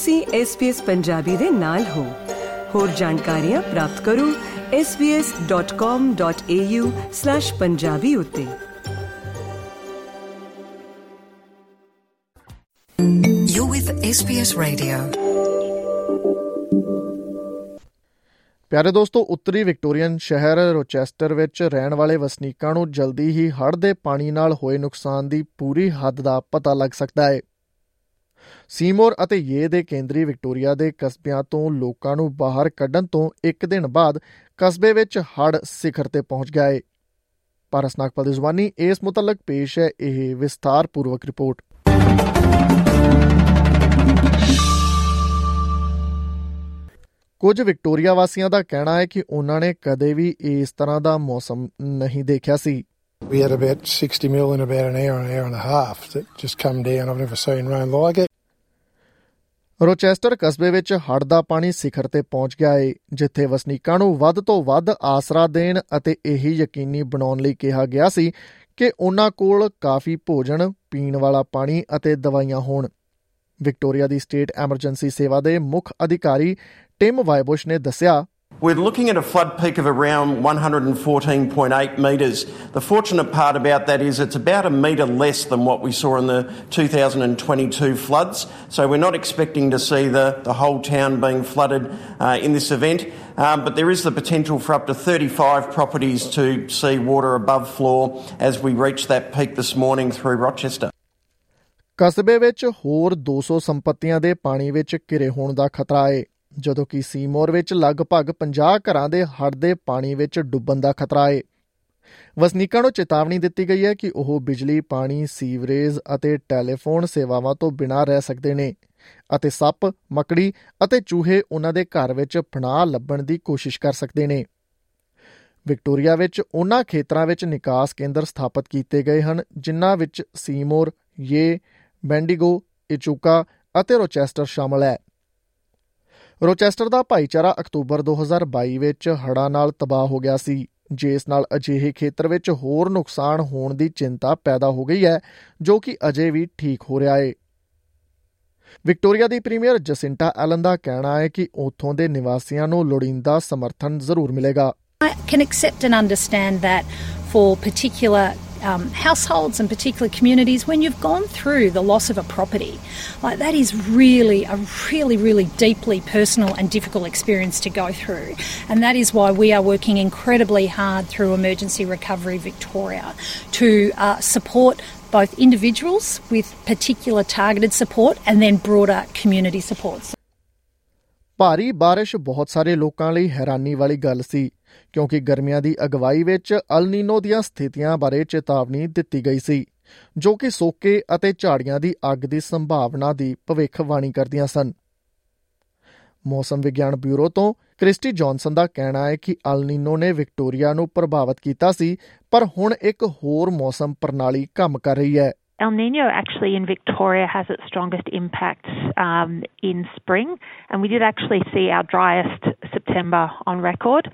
ਤੁਸੀਂ SBS ਪੰਜਾਬੀ ਦੇ ਨਾਲ ਹੋ ਹੋਰ ਜਾਣਕਾਰੀਆਂ ਪ੍ਰਾਪਤ ਕਰੋ svs.com.au/punjabi ਉਤੇ You with SBS Radio ਪਿਆਰੇ ਦੋਸਤੋ ਉੱਤਰੀ ਵਿਕਟੋਰੀਅਨ ਸ਼ਹਿਰ ਰੋਚੈਸਟਰ ਵਿੱਚ ਰਹਿਣ ਵਾਲੇ ਵਸਨੀਕਾਂ ਨੂੰ ਜਲਦੀ ਹੀ ਹੜ੍ਹ ਦੇ ਪਾਣੀ ਨਾਲ ਹੋਏ ਨੁਕਸਾਨ ਦੀ ਪੂਰੀ ਹੱਦ ਦਾ ਪਤਾ ਲੱਗ ਸਕਦਾ ਹੈ ਸੀਮੋਰ ਅਤੇ ਯੇ ਦੇ ਕੇਂਦਰੀ ਵਿਕਟੋਰੀਆ ਦੇ ਕਸਬਿਆਂ ਤੋਂ ਲੋਕਾਂ ਨੂੰ ਬਾਹਰ ਕੱਢਣ ਤੋਂ ਇੱਕ ਦਿਨ ਬਾਅਦ ਕਸਬੇ ਵਿੱਚ ਹੜ ਸਿਖਰ ਤੇ ਪਹੁੰਚ ਗਿਆ ਹੈ ਪਾਰਸ ਦੀ ਜ਼ੁਬਾਨੀ ਇਸ ਮੁਤਲਕ ਪੇਸ਼ ਹੈ ਇਹ ਵਿਸਤਾਰਪੂਰਵਕ ਰਿਪੋਰਟ ਕੁਝ ਵਿਕਟੋਰੀਆ ਵਾਸੀਆਂ ਦਾ ਕਹਿਣਾ ਹੈ ਕਿ ਉਹਨਾਂ ਨੇ ਕਦੇ ਵੀ ਇਸ ਤਰ੍ਹਾਂ ਦਾ ਮੌਸਮ ਨਹੀਂ ਦੇਖਿਆ ਸੀ We had about 60 mil in about an hour, an hour and a half that just come down. I've never seen rain like it. Rochester ਕਸਬੇ ਵਿੱਚ ਹੜ੍ਹ ਦਾ ਪਾਣੀ ਸਿਖਰ ਤੇ ਪਹੁੰਚ ਗਿਆ ਏ ਜਿੱਥੇ ਵਸਨੀਕਾਂ ਨੂੰ ਵੱਧ ਤੋਂ ਵੱਧ ਆਸਰਾ ਦੇਣ ਅਤੇ ਇਹੀ ਯਕੀਨੀ ਬਣਾਉਣ ਲਈ ਕਿਹਾ ਗਿਆ ਸੀ ਕਿ ਉਹਨਾਂ ਕੋਲ ਕਾਫੀ ਭੋਜਨ, ਪੀਣ ਵਾਲਾ ਪਾਣੀ ਅਤੇ ਦਵਾਈਆਂ ਹੋਣ। ਵਿਕਟੋਰੀਆ ਦੀ ਸਟੇਟ ਐਮਰਜੈਂਸੀ ਸੇਵਾ ਦੇ ਮੁੱਖ ਅਧਿਕਾਰੀ ਟਿਮ ਵਾਇਬੁਸ਼ ਨੇ ਦੱਸਿਆ We're looking at a flood peak of around 114.8 metres. The fortunate part about that is it's about a metre less than what we saw in the 2022 floods, so we're not expecting to see the, the whole town being flooded uh, in this event. Um, but there is the potential for up to 35 properties to see water above floor as we reach that peak this morning through Rochester. ਕਸਬੇ ਵਿੱਚ ਹੋਰ 200 ਸੰਪਤੀਆਂ ਦੇ ਪਾਣੀ ਵਿੱਚ ਘਿਰੇ ਹੋਣ ਦਾ ਖਤਰਾ ਹੈ ਜਦੋਂ ਕਿ ਸੀਮੋਰ ਵਿੱਚ ਲਗਭਗ 50 ਘਰਾਂ ਦੇ ਹੜ੍ਹ ਦੇ ਪਾਣੀ ਵਿੱਚ ਡੁੱਬਣ ਦਾ ਖਤਰਾ ਹੈ ਵਸਨੀਕਾਂ ਨੂੰ ਚੇਤਾਵਨੀ ਦਿੱਤੀ ਗਈ ਹੈ ਕਿ ਉਹ ਬਿਜਲੀ, ਪਾਣੀ, ਸੀਵਰੇਜ ਅਤੇ ਟੈਲੀਫੋਨ ਸੇਵਾਵਾਂ ਤੋਂ ਬਿਨਾਂ ਰਹਿ ਸਕਦੇ ਨੇ ਅਤੇ ਸੱਪ, ਮੱਕੜੀ ਅਤੇ ਚੂਹੇ ਉਹਨਾਂ ਦੇ ਘਰ ਵਿੱਚ ਪਨਾਹ ਲੱਭਣ ਦੀ ਕੋਸ਼ਿਸ਼ ਕਰ ਸਕਦੇ ਨੇ। ਵਿਕਟੋਰੀਆ ਵਿੱਚ ਉਹਨਾਂ ਖੇਤਰਾਂ ਵਿੱਚ ਨਿਕਾਸ ਕੇਂਦਰ ਸਥਾਪਿਤ ਕੀਤੇ ਗਏ ਹਨ ਜਿਨ੍ਹਾਂ ਵਿੱਚ ਸੀਮੋਰ, ਯੇ, ਬੈਂਡੀਗੋ ਇਚੂਕਾ ਅਤੇ ਰੋਚੈਸਟਰ ਸ਼ਾਮਲ ਹੈ। ਰੋਚੈਸਟਰ ਦਾ ਭਾਈਚਾਰਾ ਅਕਤੂਬਰ 2022 ਵਿੱਚ ਹੜ੍ਹਾਂ ਨਾਲ ਤਬਾਹ ਹੋ ਗਿਆ ਸੀ ਜਿਸ ਨਾਲ ਅਜਿਹੇ ਖੇਤਰ ਵਿੱਚ ਹੋਰ ਨੁਕਸਾਨ ਹੋਣ ਦੀ ਚਿੰਤਾ ਪੈਦਾ ਹੋ ਗਈ ਹੈ ਜੋ ਕਿ ਅਜੇ ਵੀ ਠੀਕ ਹੋ ਰਿਹਾ ਹੈ ਵਿਕਟੋਰੀਆ ਦੀ ਪ੍ਰੀਮੀਅਰ ਜਸਿੰਟਾ ਐਲਨ ਦਾ ਕਹਿਣਾ ਹੈ ਕਿ ਉਥੋਂ ਦੇ ਨਿਵਾਸੀਆਂ ਨੂੰ ਲੋੜੀਂਦਾ ਸਮਰਥਨ ਜ਼ਰੂਰ ਮਿਲੇਗਾ I can accept and understand that for particular um, households and particular communities when you've gone through the loss of a property. Like that is really a really, really deeply personal and difficult experience to go through. And that is why we are working incredibly hard through Emergency Recovery Victoria to uh, support both individuals with particular targeted support and then broader community supports. ਭਾਰੀ بارش ਬਹੁਤ ਸਾਰੇ ਲੋਕਾਂ ਲਈ ਹੈਰਾਨੀ ਵਾਲੀ ਗੱਲ ਸੀ ਕਿਉਂਕਿ ਗਰਮੀਆਂ ਦੀ ਅਗਵਾਈ ਵਿੱਚ ਅਲਨੀਨੋ ਦੀਆਂ ਸਥਿਤੀਆਂ ਬਾਰੇ ਚੇਤਾਵਨੀ ਦਿੱਤੀ ਗਈ ਸੀ ਜੋ ਕਿ ਸੋਕੇ ਅਤੇ ਝਾੜੀਆਂ ਦੀ ਅੱਗ ਦੀ ਸੰਭਾਵਨਾ ਦੀ ਭਵਿੱਖਬਾਣੀ ਕਰਦੀਆਂ ਸਨ ਮੌਸਮ ਵਿਗਿਆਨ ਬਿਊਰੋ ਤੋਂ ਕ੍ਰਿਸਟੀ ਜੌਨਸਨ ਦਾ ਕਹਿਣਾ ਹੈ ਕਿ ਅਲਨੀਨੋ ਨੇ ਵਿਕਟੋਰੀਆ ਨੂੰ ਪ੍ਰਭਾਵਿਤ ਕੀਤਾ ਸੀ ਪਰ ਹੁਣ ਇੱਕ ਹੋਰ ਮੌਸਮ ਪ੍ਰਣਾਲੀ ਕੰਮ ਕਰ ਰਹੀ ਹੈ El Nino actually in Victoria has its strongest impact um, in spring, and we did actually see our driest September on record.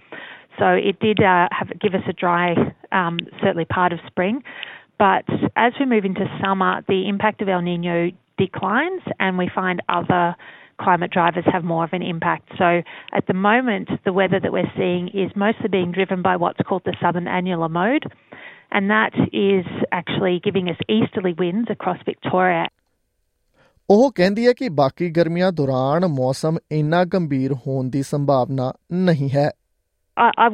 So it did uh, have, give us a dry, um, certainly part of spring. But as we move into summer, the impact of El Nino declines, and we find other climate drivers have more of an impact. So at the moment, the weather that we're seeing is mostly being driven by what's called the southern annular mode and that is actually giving us easterly winds across Victoria. ਉਹ ਕਹਿੰਦੀ ਹੈ ਕਿ ਬਾਕੀ ਗਰਮੀਆਂ ਦੌਰਾਨ ਮੌਸਮ ਇੰਨਾ ਗੰਭੀਰ ਹੋਣ ਦੀ ਸੰਭਾਵਨਾ ਨਹੀਂ ਹੈ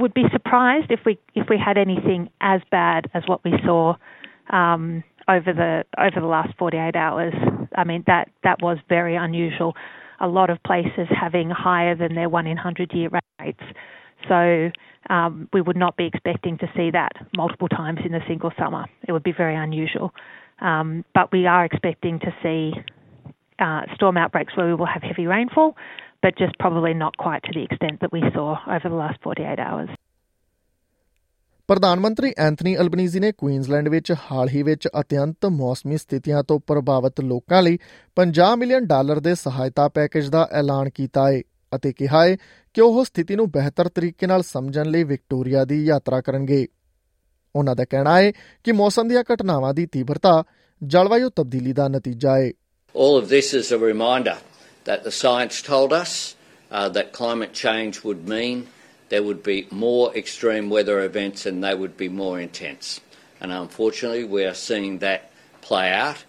would be surprised if we if we had anything as bad as what we saw um, over the over the last 48 hours. I mean that that was very unusual. A lot of places having higher than their 1 in 100 year rates. So um, we would not be expecting to see that multiple times in a single summer. It would be very unusual. Um, but we are expecting to see uh, storm outbreaks where we will have heavy rainfall, but just probably not quite to the extent that we saw over the last 48 hours. ਪ੍ਰਧਾਨ ਮੰਤਰੀ Anthony Albanese ਨੇ Queensland ਵਿੱਚ ਹਾਲ ਹੀ ਵਿੱਚ ਅਤਿਅੰਤ ਮੌਸਮੀ ਸਥਿਤੀਆਂ ਤੋਂ ਪ੍ਰਭਾਵਿਤ ਲੋਕਾਂ ਲਈ 50 ਮਿਲੀਅਨ ਡਾਲਰ ਦੇ ਸਹਾਇਤਾ ਪੈਕੇਜ ਦਾ ਐਲਾਨ ਕੀਤਾ ਹੈ। ਅਤੇ ਕਿਹਾ ਹੈ ਕਿ ਉਹ ਸਥਿਤੀ ਨੂੰ ਬਿਹਤਰ ਤਰੀਕੇ ਨਾਲ ਸਮਝਣ ਲਈ ਵਿਕਟੋਰੀਆ ਦੀ ਯਾਤਰਾ ਕਰਨਗੇ ਉਹਨਾਂ ਦਾ ਕਹਿਣਾ ਹੈ ਕਿ ਮੌਸਮ ਦੀਆਂ ਘਟਨਾਵਾਂ ਦੀ ਤੀਬਰਤਾ ਜਲਵਾਯੂ ਤਬਦੀਲੀ ਦਾ ਨਤੀਜਾ ਹੈ All of this is a reminder that the science told us uh, that climate change would mean there would be more extreme weather events and they would be more intense. And unfortunately, we are seeing that play out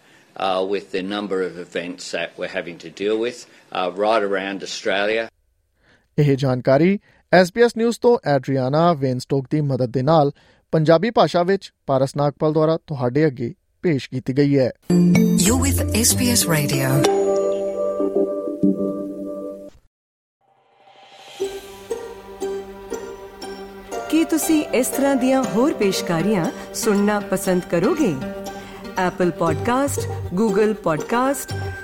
uh, with the number of events that we're having to deal with uh, right around Australia. ਇਹ ਜਾਣਕਾਰੀ SBS news ਤੋਂ Adriana Weinstock ਦੀ ਮਦਦ ਦੇ ਨਾਲ ਪੰਜਾਬੀ ਭਾਸ਼ਾ ਵਿੱਚ ਪਾਰਸ ਨਾਗਪਾਲ ਦੁਆਰਾ ਤੁਹਾਡੇ ਅੱਗੇ ਪੇਸ਼ ਕੀਤੀ ਗਈ ਹੈ ਯੂ ਵਿਦ SBS ਰੇਡੀਓ ਕੀ ਤੁਸੀਂ ਇਸ ਤਰ੍ਹਾਂ ਦੀਆਂ ਹੋਰ ਪੇਸ਼ਕਾਰੀਆਂ ਸੁਣਨਾ ਪਸੰਦ ਕਰੋਗੇ Apple Podcast Google Podcast